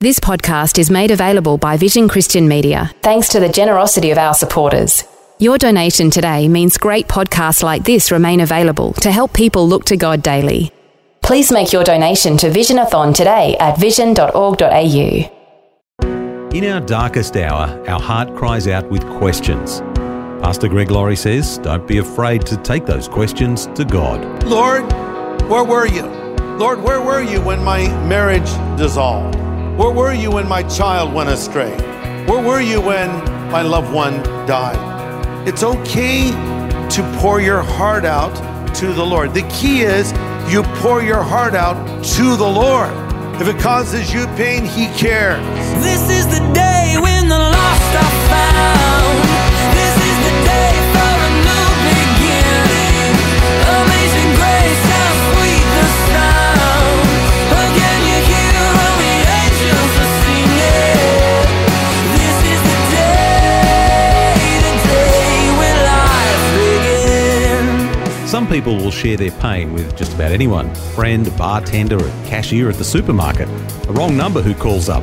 This podcast is made available by Vision Christian Media thanks to the generosity of our supporters. Your donation today means great podcasts like this remain available to help people look to God daily. Please make your donation to Visionathon today at vision.org.au. In our darkest hour, our heart cries out with questions. Pastor Greg Laurie says, don't be afraid to take those questions to God. Lord, where were you? Lord, where were you when my marriage dissolved? Where were you when my child went astray? Where were you when my loved one died? It's okay to pour your heart out to the Lord. The key is you pour your heart out to the Lord. If it causes you pain, He cares. This is the day when the lost are found. Some people will share their pain with just about anyone friend, bartender, cashier at the supermarket, a wrong number who calls up.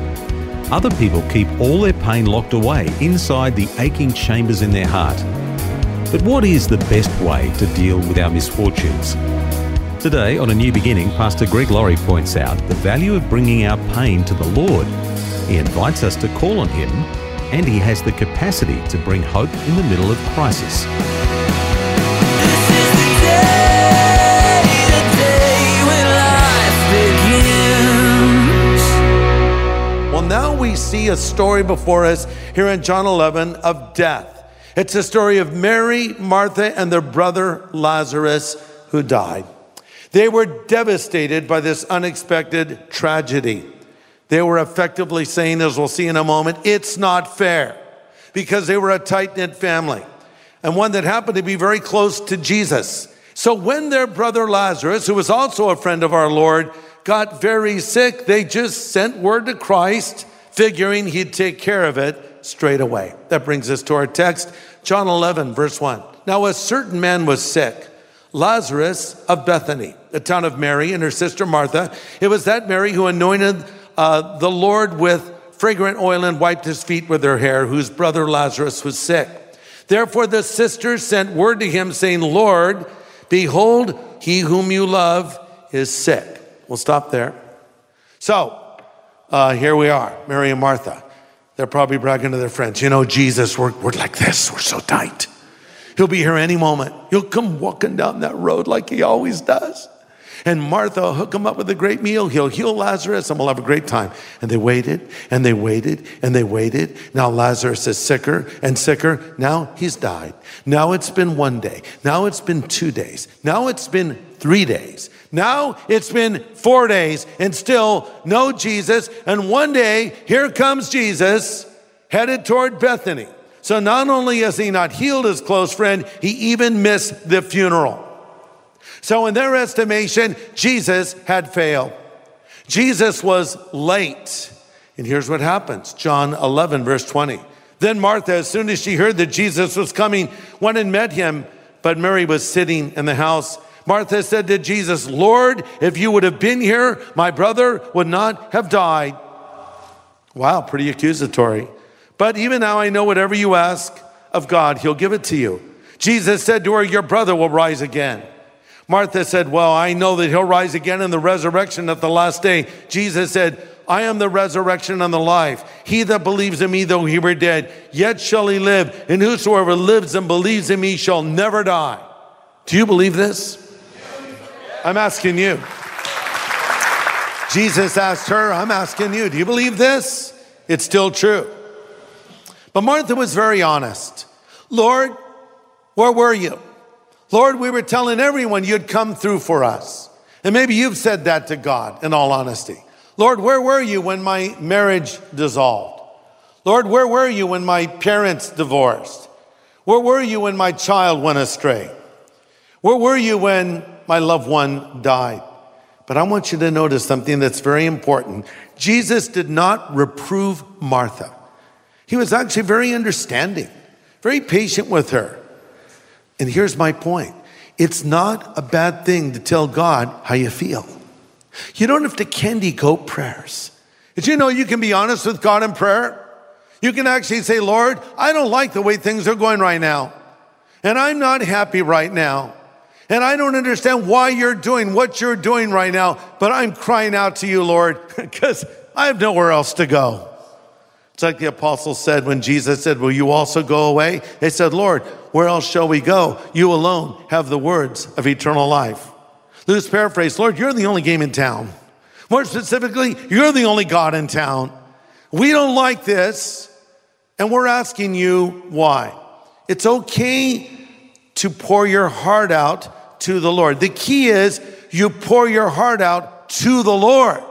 Other people keep all their pain locked away inside the aching chambers in their heart. But what is the best way to deal with our misfortunes? Today, on A New Beginning, Pastor Greg Laurie points out the value of bringing our pain to the Lord. He invites us to call on Him, and He has the capacity to bring hope in the middle of crisis. Well, now we see a story before us here in John 11 of death. It's a story of Mary, Martha, and their brother Lazarus who died. They were devastated by this unexpected tragedy. They were effectively saying, as we'll see in a moment, it's not fair because they were a tight knit family and one that happened to be very close to Jesus. So when their brother Lazarus, who was also a friend of our Lord, got very sick, they just sent word to Christ, figuring he'd take care of it straight away. That brings us to our text, John 11, verse 1. Now, a certain man was sick, Lazarus of Bethany, the town of Mary and her sister Martha. It was that Mary who anointed uh, the Lord with fragrant oil and wiped his feet with her hair, whose brother Lazarus was sick. Therefore, the sisters sent word to him, saying, Lord, behold, he whom you love is sick. We'll stop there. So, uh, here we are, Mary and Martha. They're probably bragging to their friends, you know, Jesus, we're, we're like this, we're so tight. He'll be here any moment. He'll come walking down that road like he always does. And Martha will hook him up with a great meal. He'll heal Lazarus and we'll have a great time. And they waited and they waited and they waited. Now Lazarus is sicker and sicker. Now he's died. Now it's been one day. Now it's been two days. Now it's been three days. Now it's been four days and still no Jesus. And one day, here comes Jesus headed toward Bethany. So not only has he not healed his close friend, he even missed the funeral. So, in their estimation, Jesus had failed. Jesus was late. And here's what happens John 11, verse 20. Then Martha, as soon as she heard that Jesus was coming, went and met him, but Mary was sitting in the house. Martha said to Jesus, Lord, if you would have been here, my brother would not have died. Wow, pretty accusatory. But even now I know whatever you ask of God, he'll give it to you. Jesus said to her, Your brother will rise again. Martha said, Well, I know that he'll rise again in the resurrection at the last day. Jesus said, I am the resurrection and the life. He that believes in me, though he were dead, yet shall he live. And whosoever lives and believes in me shall never die. Do you believe this? I'm asking you. Jesus asked her, I'm asking you, do you believe this? It's still true. But Martha was very honest. Lord, where were you? Lord, we were telling everyone you'd come through for us. And maybe you've said that to God in all honesty. Lord, where were you when my marriage dissolved? Lord, where were you when my parents divorced? Where were you when my child went astray? Where were you when my loved one died? But I want you to notice something that's very important. Jesus did not reprove Martha. He was actually very understanding, very patient with her. And here's my point it's not a bad thing to tell God how you feel. You don't have to candy coat prayers. Did you know you can be honest with God in prayer? You can actually say, Lord, I don't like the way things are going right now. And I'm not happy right now. And I don't understand why you're doing what you're doing right now, but I'm crying out to you, Lord, because I have nowhere else to go. It's like the apostles said when Jesus said, Will you also go away? They said, Lord, where else shall we go? You alone have the words of eternal life. Loose paraphrase, Lord, you're the only game in town. More specifically, you're the only God in town. We don't like this, and we're asking you why. It's okay to pour your heart out to the Lord. The key is you pour your heart out to the Lord.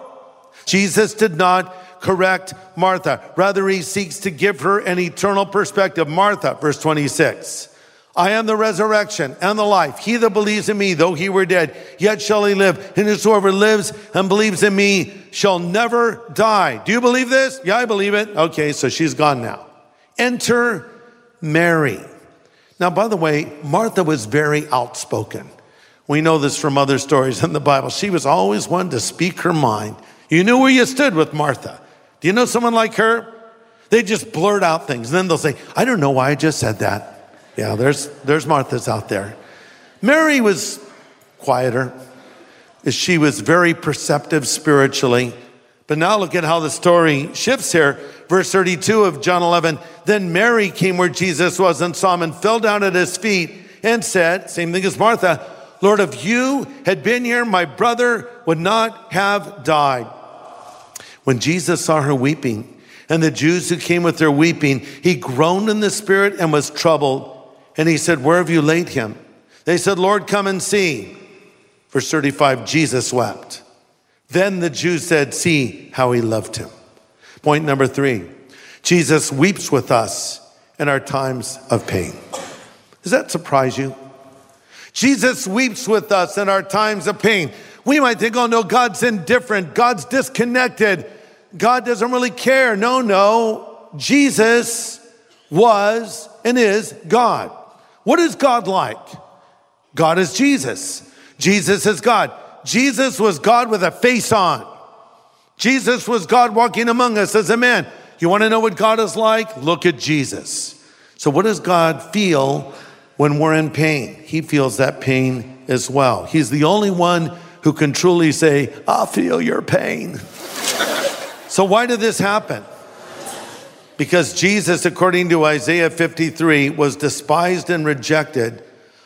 Jesus did not correct Martha. Rather, he seeks to give her an eternal perspective. Martha, verse 26. I am the resurrection and the life. He that believes in me, though he were dead, yet shall he live. And whosoever lives and believes in me shall never die. Do you believe this? Yeah, I believe it. Okay, so she's gone now. Enter Mary. Now, by the way, Martha was very outspoken. We know this from other stories in the Bible. She was always one to speak her mind. You knew where you stood with Martha. Do you know someone like her? They just blurt out things. And then they'll say, I don't know why I just said that. Yeah, there's, there's Martha's out there. Mary was quieter. She was very perceptive spiritually. But now look at how the story shifts here. Verse 32 of John 11. Then Mary came where Jesus was and saw him and fell down at his feet and said, same thing as Martha, Lord, if you had been here, my brother would not have died. When Jesus saw her weeping and the Jews who came with her weeping, he groaned in the spirit and was troubled. And he said, Where have you laid him? They said, Lord, come and see. Verse 35 Jesus wept. Then the Jews said, See how he loved him. Point number three Jesus weeps with us in our times of pain. Does that surprise you? Jesus weeps with us in our times of pain. We might think, oh no, God's indifferent, God's disconnected, God doesn't really care. No, no. Jesus was and is God. What is God like? God is Jesus. Jesus is God. Jesus was God with a face on. Jesus was God walking among us as a man. You want to know what God is like? Look at Jesus. So, what does God feel when we're in pain? He feels that pain as well. He's the only one who can truly say, I feel your pain. so, why did this happen? Because Jesus, according to Isaiah 53, was despised and rejected,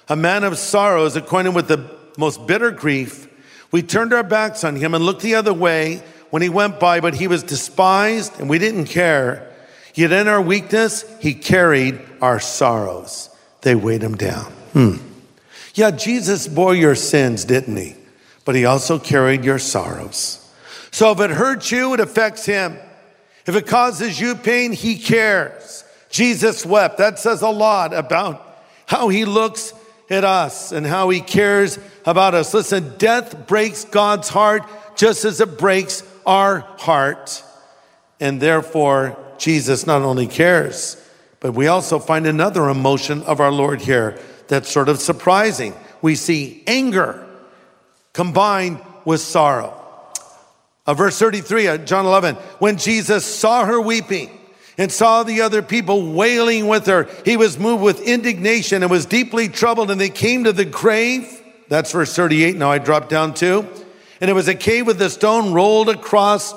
a man of sorrows, acquainted with the most bitter grief. We turned our backs on him and looked the other way when he went by, but he was despised and we didn't care. Yet in our weakness, he carried our sorrows. They weighed him down. Hmm. Yeah, Jesus bore your sins, didn't he? But he also carried your sorrows. So if it hurts you, it affects him. If it causes you pain, he cares. Jesus wept. That says a lot about how he looks at us and how he cares about us. Listen, death breaks God's heart just as it breaks our heart. And therefore, Jesus not only cares, but we also find another emotion of our Lord here that's sort of surprising. We see anger combined with sorrow. Uh, verse 33, uh, John 11, when Jesus saw her weeping and saw the other people wailing with her, he was moved with indignation and was deeply troubled. And they came to the grave. That's verse 38. Now I drop down to. And it was a cave with a stone rolled across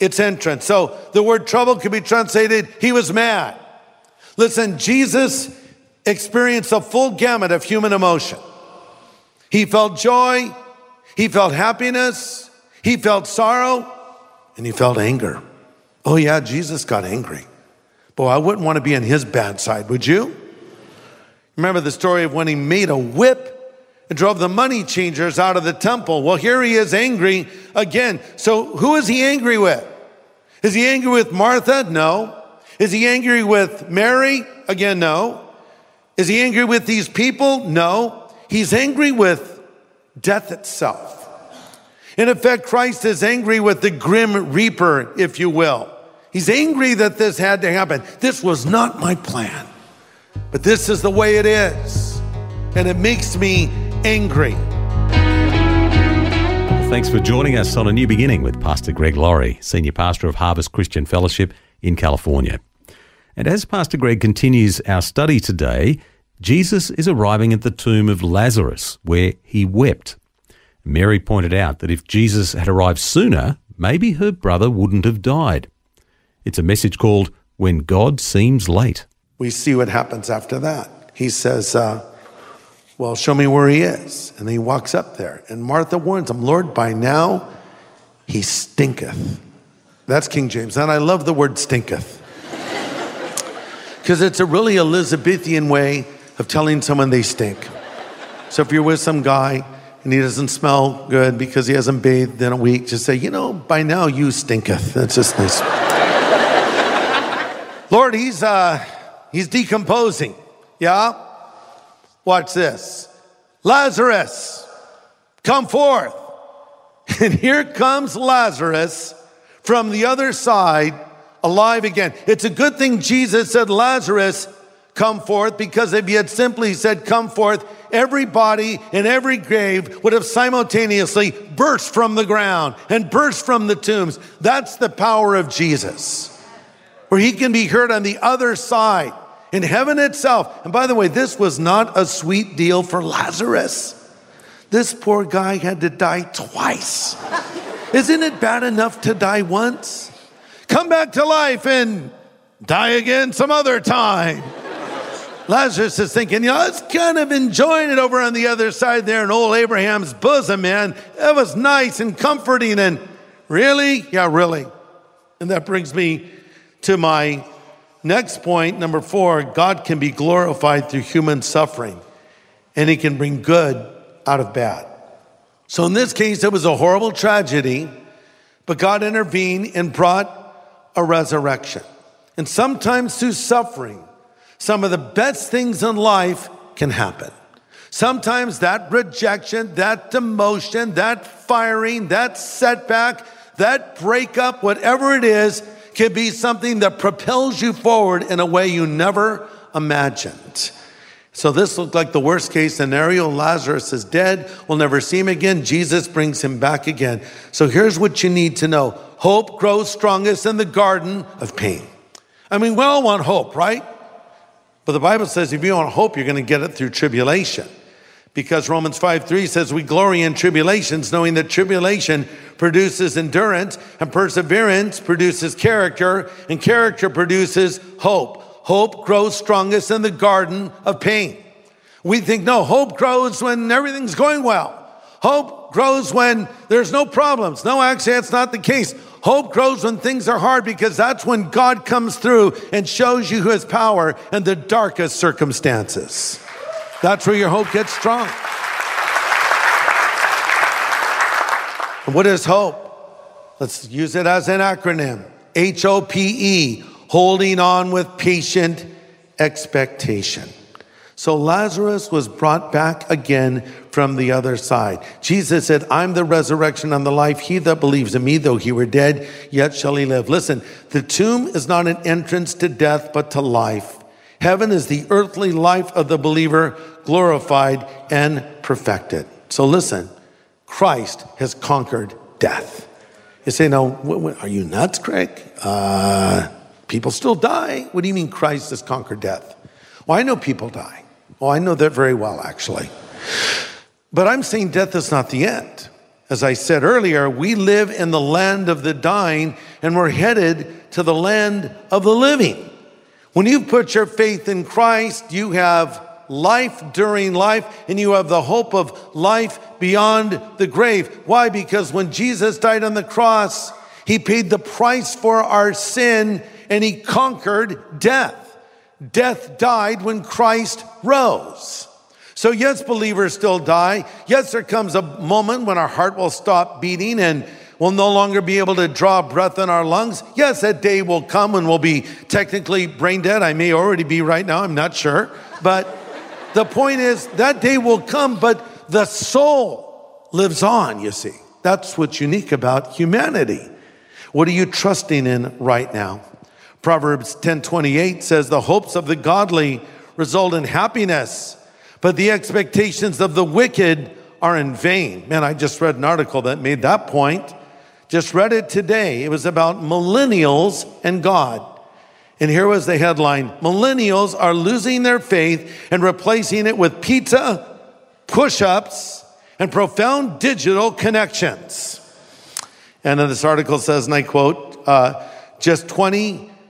its entrance. So the word trouble could be translated, he was mad. Listen, Jesus experienced a full gamut of human emotion. He felt joy, he felt happiness, he felt sorrow, and he felt anger. Oh, yeah, Jesus got angry. Boy, I wouldn't want to be on his bad side, would you? Remember the story of when he made a whip and drove the money changers out of the temple. Well, here he is angry again. So who is he angry with? Is he angry with Martha? No. Is he angry with Mary? Again, no. Is he angry with these people? No. He's angry with death itself. In effect, Christ is angry with the grim reaper, if you will. He's angry that this had to happen. This was not my plan, but this is the way it is. And it makes me angry. Thanks for joining us on A New Beginning with Pastor Greg Laurie, Senior Pastor of Harvest Christian Fellowship in California. And as Pastor Greg continues our study today, Jesus is arriving at the tomb of Lazarus, where he wept. Mary pointed out that if Jesus had arrived sooner, maybe her brother wouldn't have died. It's a message called When God Seems Late. We see what happens after that. He says, uh, Well, show me where he is. And he walks up there. And Martha warns him, Lord, by now he stinketh. That's King James. And I love the word stinketh because it's a really Elizabethan way of telling someone they stink. So if you're with some guy and he doesn't smell good because he hasn't bathed in a week, just say, you know, by now you stinketh. That's just nice. Lord, he's uh he's decomposing. Yeah? Watch this. Lazarus, come forth. And here comes Lazarus from the other side alive again. It's a good thing Jesus said, Lazarus, come forth, because if he had simply said, come forth, everybody in every grave would have simultaneously burst from the ground and burst from the tombs. That's the power of Jesus, where he can be heard on the other side in heaven itself. And by the way, this was not a sweet deal for Lazarus. This poor guy had to die twice. Isn't it bad enough to die once? Come back to life and die again some other time. Lazarus is thinking, you know, I was kind of enjoying it over on the other side there in old Abraham's bosom, man. That was nice and comforting. And really? Yeah, really. And that brings me to my next point, number four God can be glorified through human suffering, and he can bring good out of bad. So in this case, it was a horrible tragedy, but God intervened and brought a resurrection. And sometimes through suffering, some of the best things in life can happen. Sometimes that rejection, that demotion, that firing, that setback, that breakup, whatever it is, can be something that propels you forward in a way you never imagined. So this looked like the worst case scenario. Lazarus is dead. We'll never see him again. Jesus brings him back again. So here's what you need to know. Hope grows strongest in the garden of pain. I mean, we all want hope, right? But the Bible says if you want hope, you're going to get it through tribulation. Because Romans 5 3 says, We glory in tribulations, knowing that tribulation produces endurance, and perseverance produces character, and character produces hope. Hope grows strongest in the garden of pain. We think, no, hope grows when everything's going well. Hope grows when there's no problems. No, actually, that's not the case. Hope grows when things are hard because that's when God comes through and shows you his power in the darkest circumstances. That's where your hope gets strong. What is hope? Let's use it as an acronym H O P E, holding on with patient expectation. So Lazarus was brought back again from the other side. Jesus said, I'm the resurrection and the life. He that believes in me, though he were dead, yet shall he live. Listen, the tomb is not an entrance to death, but to life. Heaven is the earthly life of the believer, glorified and perfected. So listen, Christ has conquered death. You say, no, are you nuts, Greg? Uh, people still die. What do you mean Christ has conquered death? Well, I know people die. Oh, I know that very well, actually. But I'm saying death is not the end. As I said earlier, we live in the land of the dying and we're headed to the land of the living. When you put your faith in Christ, you have life during life and you have the hope of life beyond the grave. Why? Because when Jesus died on the cross, he paid the price for our sin and he conquered death. Death died when Christ rose. So, yes, believers still die. Yes, there comes a moment when our heart will stop beating and we'll no longer be able to draw breath in our lungs. Yes, that day will come when we'll be technically brain dead. I may already be right now, I'm not sure. But The point is that day will come, but the soul lives on, you see. That's what's unique about humanity. What are you trusting in right now? Proverbs 10:28 says the hopes of the godly result in happiness, but the expectations of the wicked are in vain. Man, I just read an article that made that point. Just read it today. It was about millennials and God. And here was the headline Millennials are losing their faith and replacing it with pizza, push ups, and profound digital connections. And then this article says, and I quote, uh, just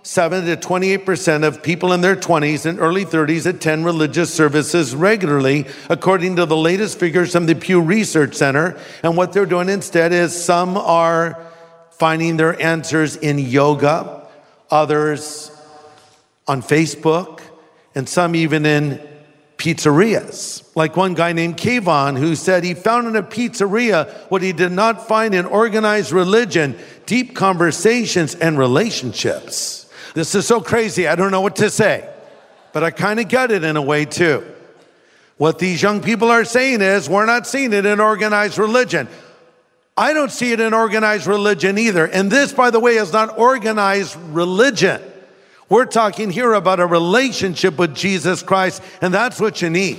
27 to 28% of people in their 20s and early 30s attend religious services regularly, according to the latest figures from the Pew Research Center. And what they're doing instead is some are finding their answers in yoga, others on Facebook, and some even in pizzerias. Like one guy named Kayvon who said he found in a pizzeria what he did not find in organized religion deep conversations and relationships. This is so crazy, I don't know what to say, but I kind of get it in a way too. What these young people are saying is, we're not seeing it in organized religion. I don't see it in organized religion either. And this, by the way, is not organized religion. We're talking here about a relationship with Jesus Christ, and that's what you need.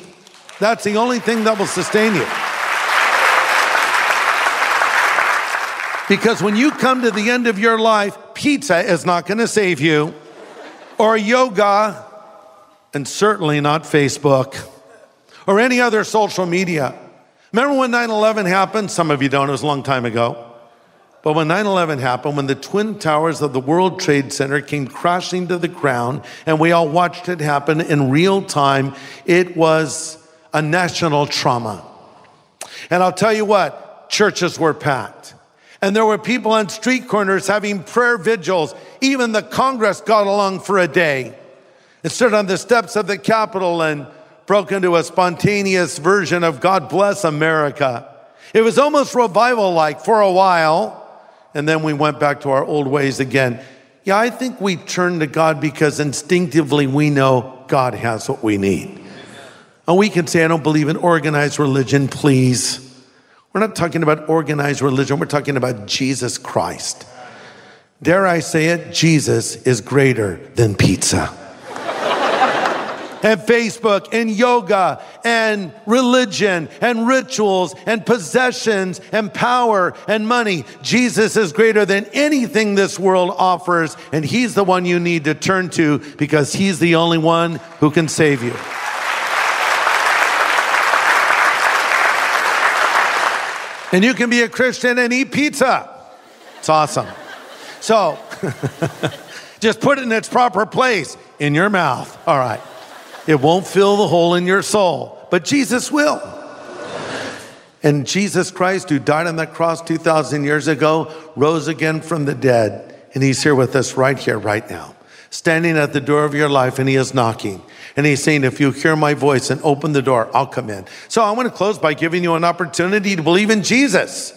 That's the only thing that will sustain you. Because when you come to the end of your life, pizza is not going to save you, or yoga, and certainly not Facebook, or any other social media. Remember when 9 11 happened? Some of you don't, it was a long time ago. But when 9 11 happened, when the twin towers of the World Trade Center came crashing to the ground, and we all watched it happen in real time, it was a national trauma. And I'll tell you what, churches were packed. And there were people on street corners having prayer vigils. Even the Congress got along for a day and stood on the steps of the Capitol and broke into a spontaneous version of God Bless America. It was almost revival like for a while and then we went back to our old ways again. Yeah, I think we turn to God because instinctively we know God has what we need. And we can say, I don't believe in organized religion, please. We're not talking about organized religion, we're talking about Jesus Christ. Dare I say it? Jesus is greater than pizza and Facebook and yoga and religion and rituals and possessions and power and money. Jesus is greater than anything this world offers, and He's the one you need to turn to because He's the only one who can save you. And you can be a Christian and eat pizza. It's awesome. So, just put it in its proper place in your mouth. All right. It won't fill the hole in your soul, but Jesus will. And Jesus Christ, who died on that cross 2,000 years ago, rose again from the dead. And he's here with us right here, right now, standing at the door of your life, and he is knocking. And he's saying, If you hear my voice and open the door, I'll come in. So I want to close by giving you an opportunity to believe in Jesus,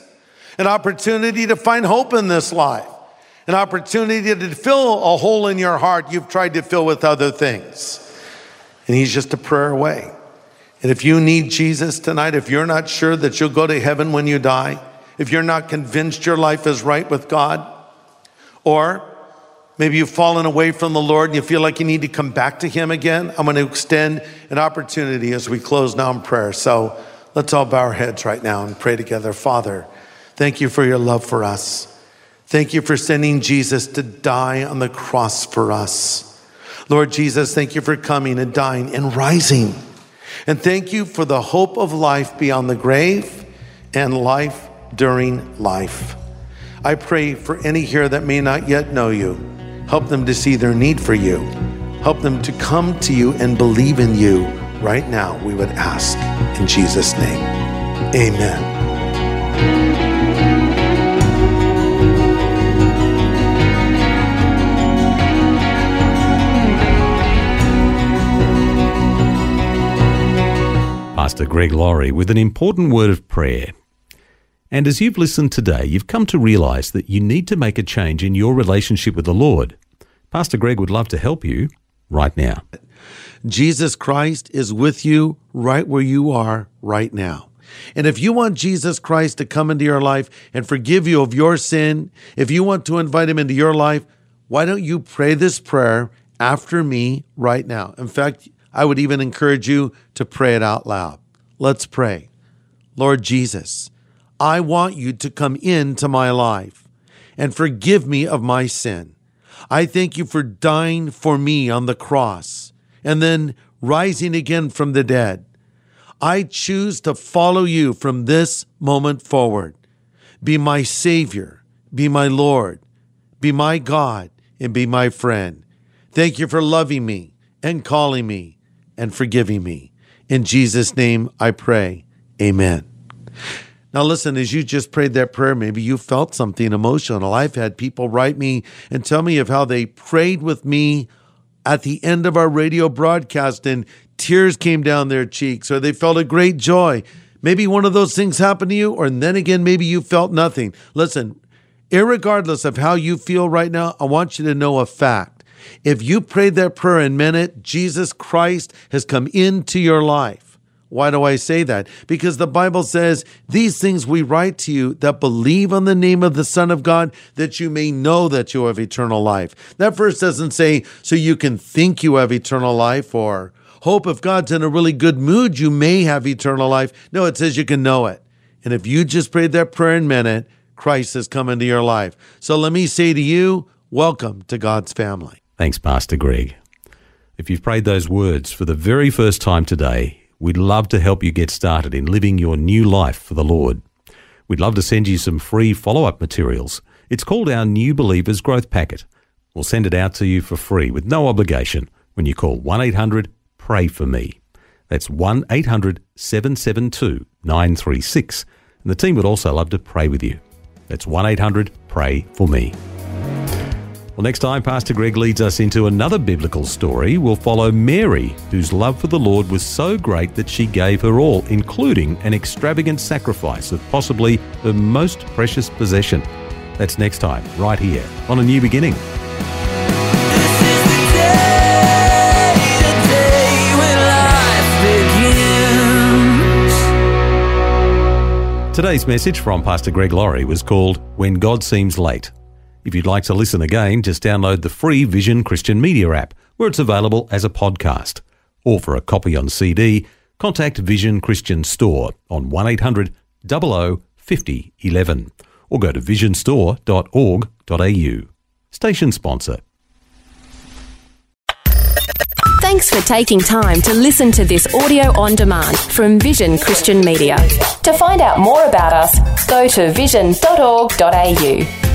an opportunity to find hope in this life, an opportunity to fill a hole in your heart you've tried to fill with other things. And he's just a prayer away. And if you need Jesus tonight, if you're not sure that you'll go to heaven when you die, if you're not convinced your life is right with God, or maybe you've fallen away from the Lord and you feel like you need to come back to Him again, I'm going to extend an opportunity as we close now in prayer. So let's all bow our heads right now and pray together. Father, thank you for your love for us. Thank you for sending Jesus to die on the cross for us. Lord Jesus, thank you for coming and dying and rising. And thank you for the hope of life beyond the grave and life during life. I pray for any here that may not yet know you. Help them to see their need for you. Help them to come to you and believe in you right now, we would ask. In Jesus' name, amen. Pastor Greg Laurie with an important word of prayer. And as you've listened today, you've come to realize that you need to make a change in your relationship with the Lord. Pastor Greg would love to help you right now. Jesus Christ is with you right where you are right now. And if you want Jesus Christ to come into your life and forgive you of your sin, if you want to invite him into your life, why don't you pray this prayer after me right now? In fact, I would even encourage you to pray it out loud. Let's pray. Lord Jesus, I want you to come into my life and forgive me of my sin. I thank you for dying for me on the cross and then rising again from the dead. I choose to follow you from this moment forward. Be my Savior, be my Lord, be my God, and be my friend. Thank you for loving me and calling me and forgiving me. In Jesus' name I pray. Amen. Now, listen, as you just prayed that prayer, maybe you felt something emotional. I've had people write me and tell me of how they prayed with me at the end of our radio broadcast and tears came down their cheeks or they felt a great joy. Maybe one of those things happened to you, or then again, maybe you felt nothing. Listen, irregardless of how you feel right now, I want you to know a fact. If you prayed that prayer and meant it, Jesus Christ has come into your life. Why do I say that? Because the Bible says, These things we write to you that believe on the name of the Son of God, that you may know that you have eternal life. That verse doesn't say, so you can think you have eternal life or hope if God's in a really good mood, you may have eternal life. No, it says you can know it. And if you just prayed that prayer and meant it, Christ has come into your life. So let me say to you, welcome to God's family. Thanks, Pastor Greg. If you've prayed those words for the very first time today, we'd love to help you get started in living your new life for the Lord. We'd love to send you some free follow up materials. It's called our New Believers Growth Packet. We'll send it out to you for free with no obligation when you call 1 800 Pray For Me. That's 1 800 772 936. And the team would also love to pray with you. That's 1 800 Pray For Me. Well, next time, Pastor Greg leads us into another biblical story. We'll follow Mary, whose love for the Lord was so great that she gave her all, including an extravagant sacrifice of possibly her most precious possession. That's next time, right here on A New Beginning. This is the day, the day when life begins. Today's message from Pastor Greg Laurie was called When God Seems Late. If you'd like to listen again, just download the free Vision Christian Media app, where it's available as a podcast. Or for a copy on CD, contact Vision Christian Store on 1800 00 50 11 or go to visionstore.org.au. Station sponsor. Thanks for taking time to listen to this audio on demand from Vision Christian Media. To find out more about us, go to vision.org.au.